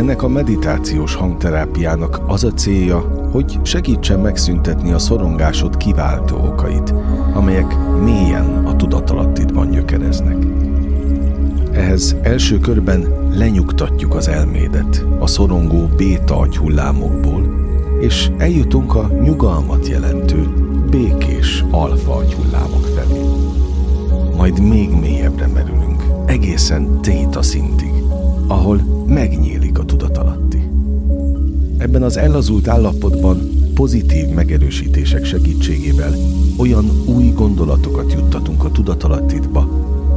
Ennek a meditációs hangterápiának az a célja, hogy segítsen megszüntetni a szorongásod kiváltó okait, amelyek mélyen a tudatalattidban gyökereznek. Ehhez első körben lenyugtatjuk az elmédet a szorongó béta agyhullámokból, és eljutunk a nyugalmat jelentő, békés alfa agyhullámok felé. Majd még mélyebbre merülünk, egészen téta szintig, ahol tudatalatti. Ebben az ellazult állapotban pozitív megerősítések segítségével olyan új gondolatokat juttatunk a tudatalattidba,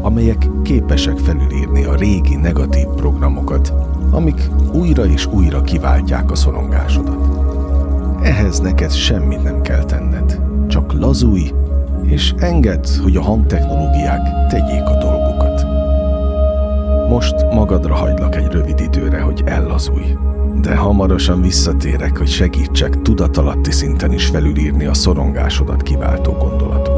amelyek képesek felülírni a régi negatív programokat, amik újra és újra kiváltják a szorongásodat. Ehhez neked semmit nem kell tenned, csak lazulj, és engedd, hogy a hangtechnológiák tegyék a dolgukat. Most magadra hagylak egy rövid időre, hogy ellazulj, de hamarosan visszatérek, hogy segítsek tudatalatti szinten is felülírni a szorongásodat kiváltó gondolatokat.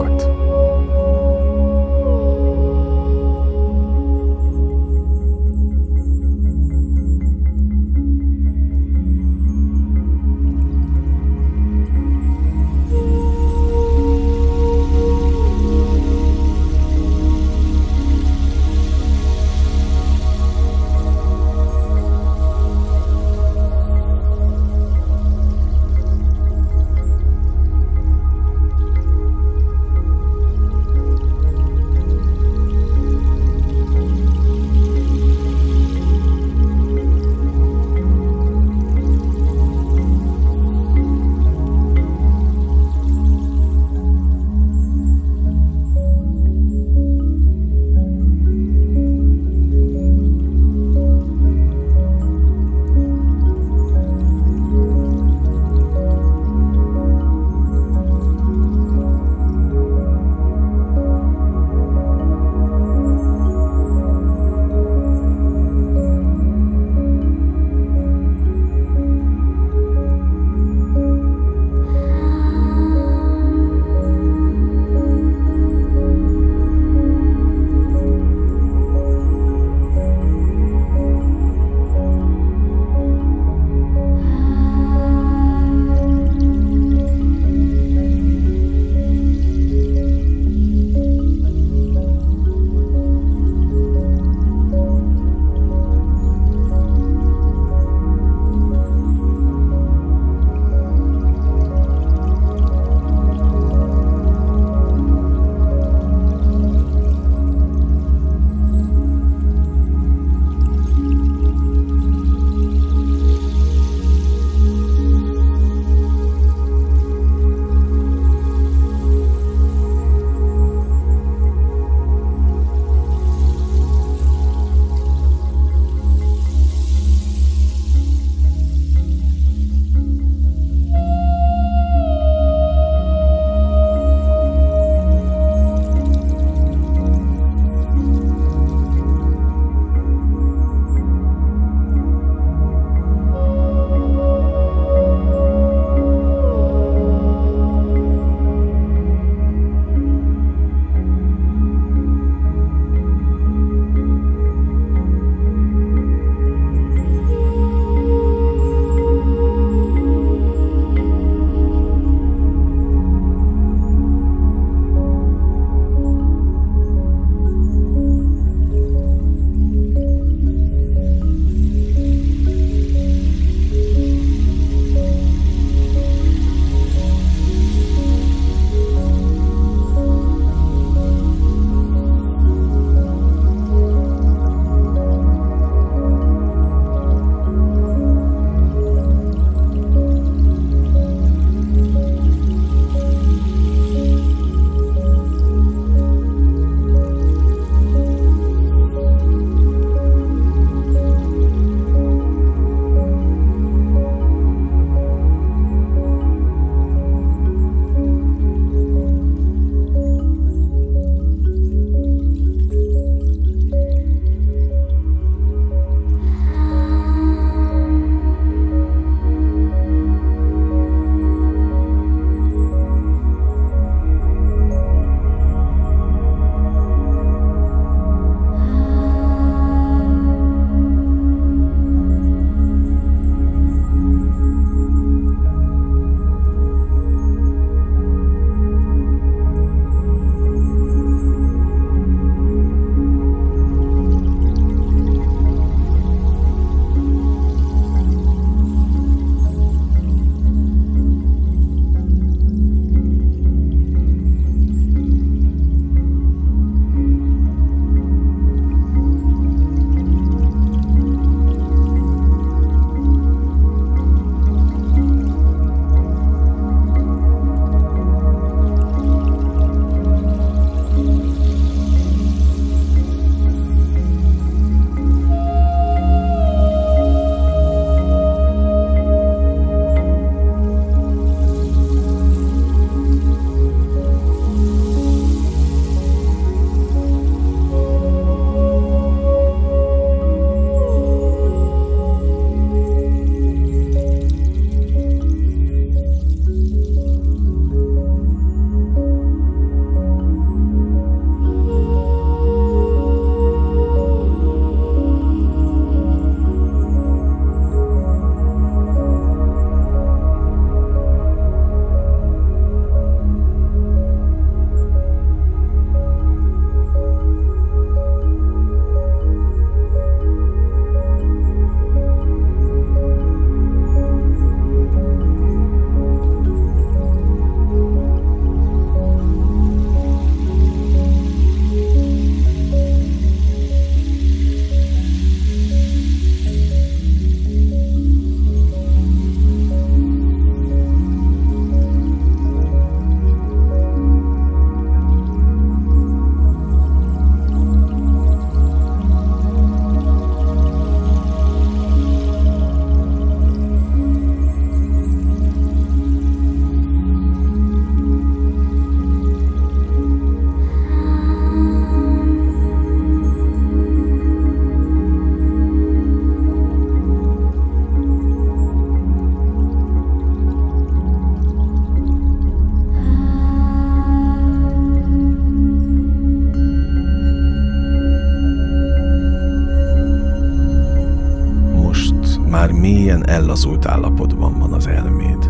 Már mélyen ellazult állapotban van az elméd.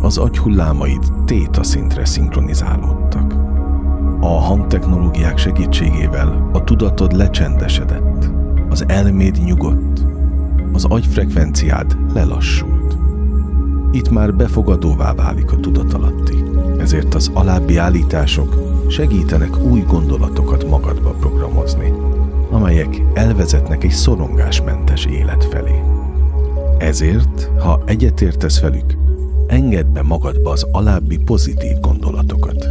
Az agyhullámaid téta szintre szinkronizálódtak. A hangtechnológiák segítségével a tudatod lecsendesedett, az elméd nyugodt, az agyfrekvenciád lelassult. Itt már befogadóvá válik a tudatalatti, ezért az alábbi állítások segítenek új gondolatokat magadba programozni, amelyek elvezetnek egy szorongásmentes élet felé. Ezért, ha egyetértesz velük, engedd be magadba az alábbi pozitív gondolatokat.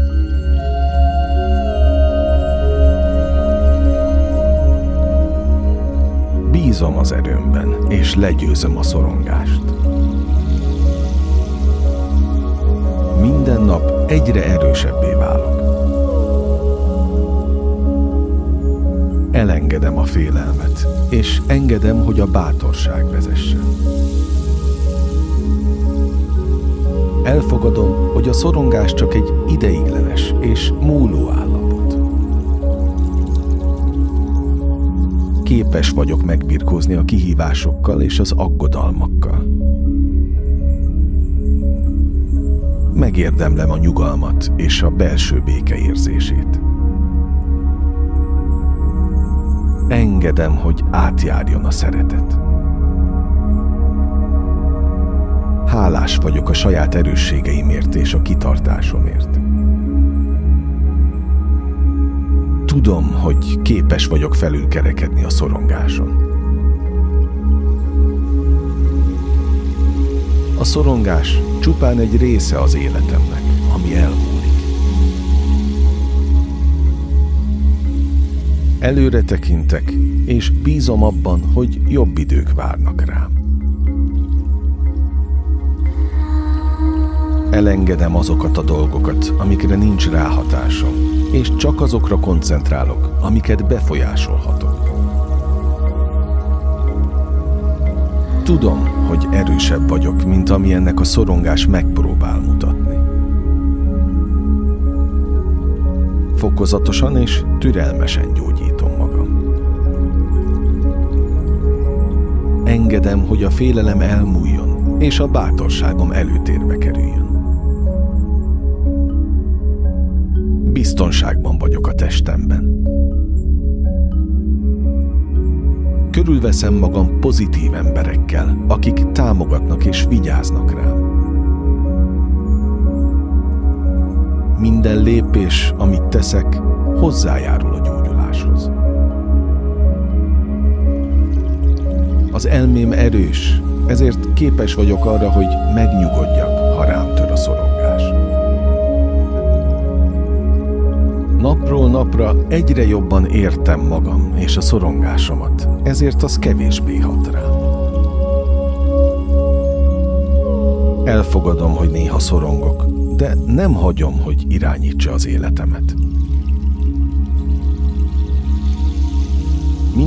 Bízom az erőmben, és legyőzöm a szorongást. Minden nap egyre erősebbé válok. Elengedem a félelmet, és engedem, hogy a bátorság vezessen. Elfogadom, hogy a szorongás csak egy ideiglenes és múló állapot. Képes vagyok megbirkózni a kihívásokkal és az aggodalmakkal. Megérdemlem a nyugalmat és a belső béke érzését. Engedem, hogy átjárjon a szeretet. Hálás vagyok a saját erősségeimért és a kitartásomért. Tudom, hogy képes vagyok felülkerekedni a szorongáson. A szorongás csupán egy része az életemnek, ami elmúlik. Előre tekintek, és bízom abban, hogy jobb idők várnak rám. Elengedem azokat a dolgokat, amikre nincs ráhatásom, és csak azokra koncentrálok, amiket befolyásolhatok. Tudom, hogy erősebb vagyok, mint ami ennek a szorongás megpróbál mutatni. Fokozatosan és türelmesen gyógyítom Engedem, hogy a félelem elmúljon, és a bátorságom előtérbe kerüljön. Biztonságban vagyok a testemben. Körülveszem magam pozitív emberekkel, akik támogatnak és vigyáznak rám. Minden lépés, amit teszek, hozzájárul a gyógyuláshoz. Az elmém erős, ezért képes vagyok arra, hogy megnyugodjak, ha rám tör a szorongás. Napról napra egyre jobban értem magam és a szorongásomat, ezért az kevésbé hat rám. Elfogadom, hogy néha szorongok, de nem hagyom, hogy irányítsa az életemet.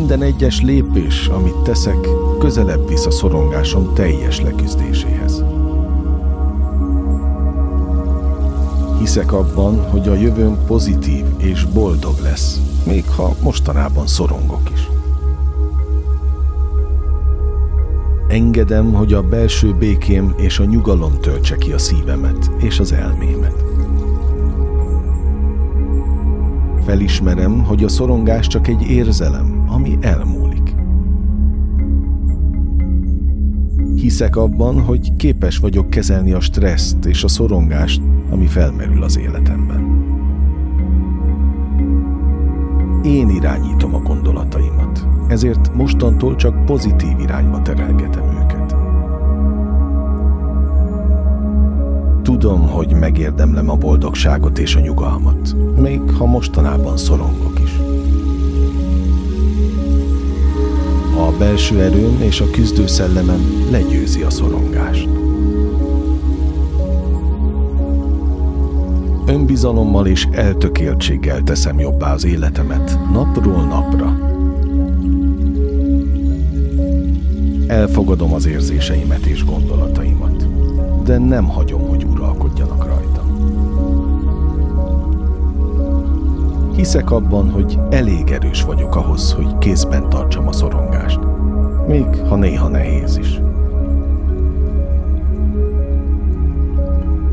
Minden egyes lépés, amit teszek, közelebb visz a szorongásom teljes leküzdéséhez. Hiszek abban, hogy a jövőm pozitív és boldog lesz, még ha mostanában szorongok is. Engedem, hogy a belső békém és a nyugalom töltse ki a szívemet és az elmémet. Felismerem, hogy a szorongás csak egy érzelem, ami elmúlik. Hiszek abban, hogy képes vagyok kezelni a stresszt és a szorongást, ami felmerül az életemben. Én irányítom a gondolataimat, ezért mostantól csak pozitív irányba terelgetem őket. Tudom, hogy megérdemlem a boldogságot és a nyugalmat, még ha mostanában szorongok is. A belső erőm és a küzdő szellemem legyőzi a szorongást. Önbizalommal és eltökéltséggel teszem jobbá az életemet napról napra. Elfogadom az érzéseimet és gondolataimat, de nem hagyom, hogy uralkodjanak Hiszek abban, hogy elég erős vagyok ahhoz, hogy kézben tartsam a szorongást, még ha néha nehéz is.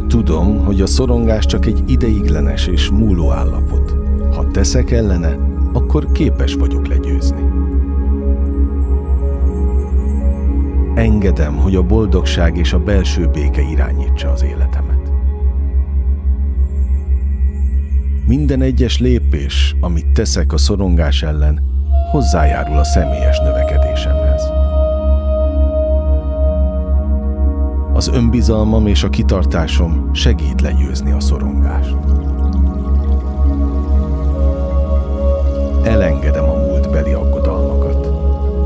Tudom, hogy a szorongás csak egy ideiglenes és múló állapot. Ha teszek ellene, akkor képes vagyok legyőzni. Engedem, hogy a boldogság és a belső béke irányítsa az életemet. Minden egyes lépés, amit teszek a szorongás ellen, hozzájárul a személyes növekedésemhez. Az önbizalmam és a kitartásom segít legyőzni a szorongást. Elengedem a múltbeli aggodalmakat.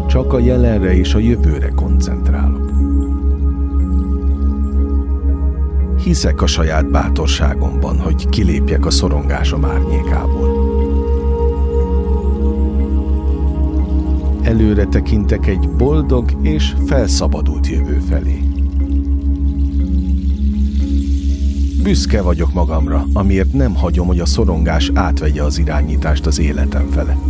Csak a jelenre és a jövőre koncentrálok. Hiszek a saját bátorságomban, hogy kilépjek a szorongásom árnyékából. Előre tekintek egy boldog és felszabadult jövő felé. Büszke vagyok magamra, amiért nem hagyom, hogy a szorongás átvegye az irányítást az életem felett.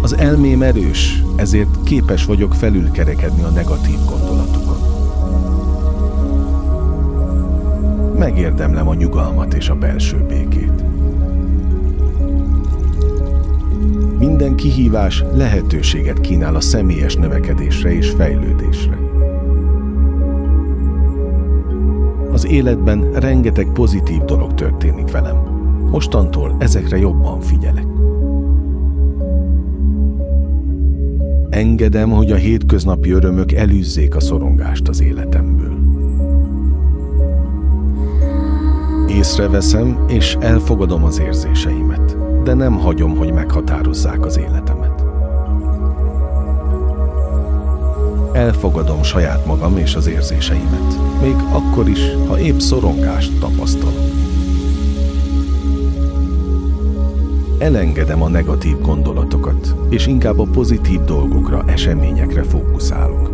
Az elmém erős, ezért képes vagyok felülkerekedni a negatív gondolatokon. Megérdemlem a nyugalmat és a belső békét. Minden kihívás lehetőséget kínál a személyes növekedésre és fejlődésre. Az életben rengeteg pozitív dolog történik velem. Mostantól ezekre jobban figyelek. Engedem, hogy a hétköznapi örömök elűzzék a szorongást az életemből. Észreveszem és elfogadom az érzéseimet, de nem hagyom, hogy meghatározzák az életemet. Elfogadom saját magam és az érzéseimet, még akkor is, ha épp szorongást tapasztalok. elengedem a negatív gondolatokat, és inkább a pozitív dolgokra, eseményekre fókuszálok.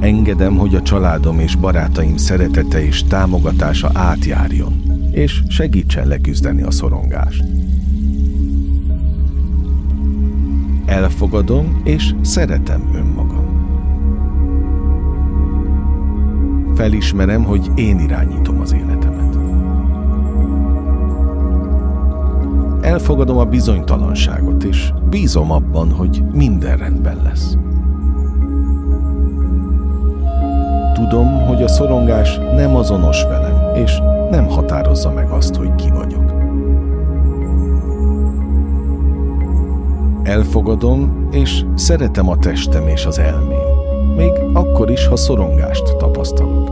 Engedem, hogy a családom és barátaim szeretete és támogatása átjárjon, és segítsen leküzdeni a szorongást. Elfogadom és szeretem önmagam. Felismerem, hogy én irányítom az életemet. Elfogadom a bizonytalanságot, és bízom abban, hogy minden rendben lesz. Hogy a szorongás nem azonos velem, és nem határozza meg azt, hogy ki vagyok. Elfogadom, és szeretem a testem és az elmém, még akkor is, ha szorongást tapasztalok.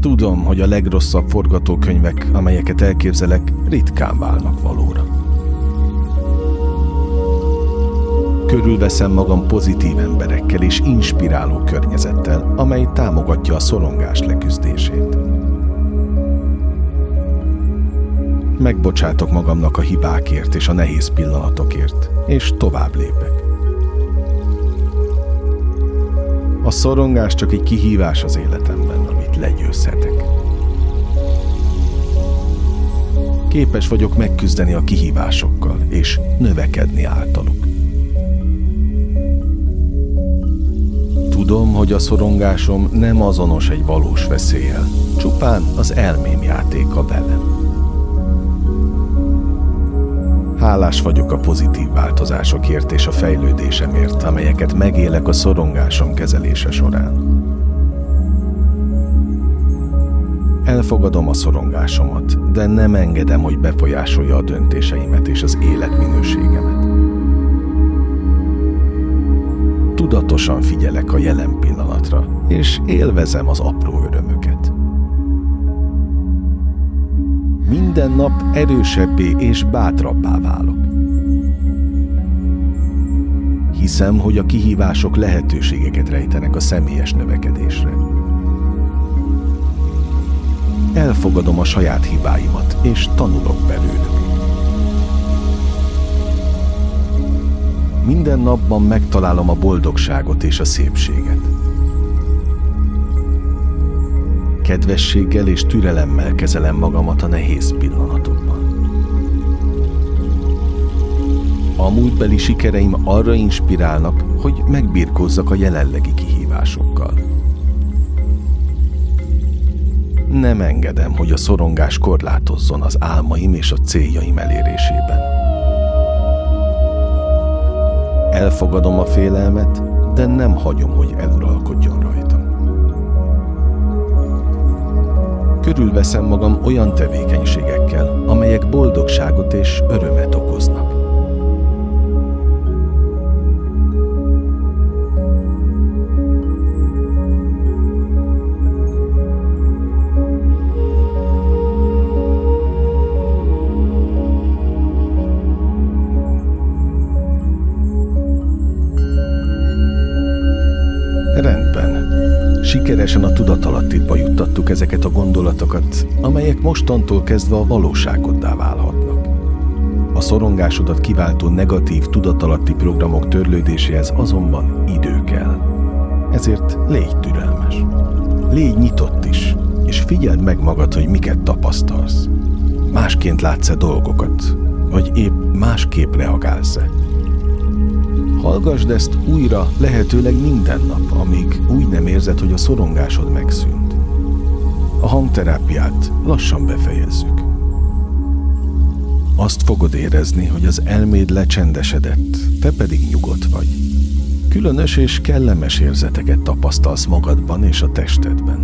Tudom, hogy a legrosszabb forgatókönyvek, amelyeket elképzelek, ritkán válnak valóra. Körülveszem magam pozitív emberekkel és inspiráló környezettel, amely támogatja a szorongás leküzdését. Megbocsátok magamnak a hibákért és a nehéz pillanatokért, és tovább lépek. A szorongás csak egy kihívás az életemben, amit legyőzhetek. Képes vagyok megküzdeni a kihívásokkal, és növekedni általuk. Tudom, hogy a szorongásom nem azonos egy valós veszéllyel, csupán az elmém játéka velem. Hálás vagyok a pozitív változásokért és a fejlődésemért, amelyeket megélek a szorongásom kezelése során. Elfogadom a szorongásomat, de nem engedem, hogy befolyásolja a döntéseimet és az életminőségemet. Tudatosan figyelek a jelen pillanatra, és élvezem az apró örömöket. Minden nap erősebbé és bátrabbá válok. Hiszem, hogy a kihívások lehetőségeket rejtenek a személyes növekedésre. Elfogadom a saját hibáimat, és tanulok belőlük. Minden napban megtalálom a boldogságot és a szépséget. Kedvességgel és türelemmel kezelem magamat a nehéz pillanatokban. A múltbeli sikereim arra inspirálnak, hogy megbirkózzak a jelenlegi kihívásokkal. Nem engedem, hogy a szorongás korlátozzon az álmaim és a céljaim elérésében. Elfogadom a félelmet, de nem hagyom, hogy eluralkodjon rajtam. Körülveszem magam olyan tevékenységekkel, amelyek boldogságot és örömet okoznak. Juttattuk ezeket a gondolatokat, amelyek mostantól kezdve a valóságoddá válhatnak. A szorongásodat kiváltó negatív tudatalatti programok törlődéséhez azonban idő kell. Ezért légy türelmes. Légy nyitott is, és figyeld meg magad, hogy miket tapasztalsz. Másként látsz-e dolgokat, vagy épp másképp reagálsz-e. Hallgasd ezt újra lehetőleg minden nap, amíg úgy nem érzed, hogy a szorongásod megszűnt. A hangterápiát lassan befejezzük. Azt fogod érezni, hogy az elméd lecsendesedett, te pedig nyugodt vagy. Különös és kellemes érzeteket tapasztalsz magadban és a testedben.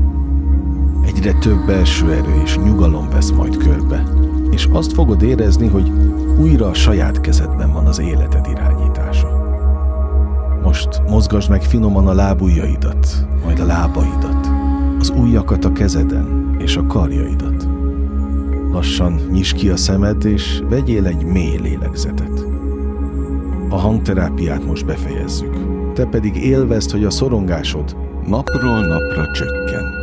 Egyre több belső erő és nyugalom vesz majd körbe, és azt fogod érezni, hogy újra a saját kezedben van az életed irányítása. Most mozgasd meg finoman a lábujjaidat, majd a lábaidat, az ujjakat a kezeden és a karjaidat. Lassan nyisd ki a szemed, és vegyél egy mély lélegzetet. A hangterápiát most befejezzük. Te pedig élvezd, hogy a szorongásod napról napra csökken.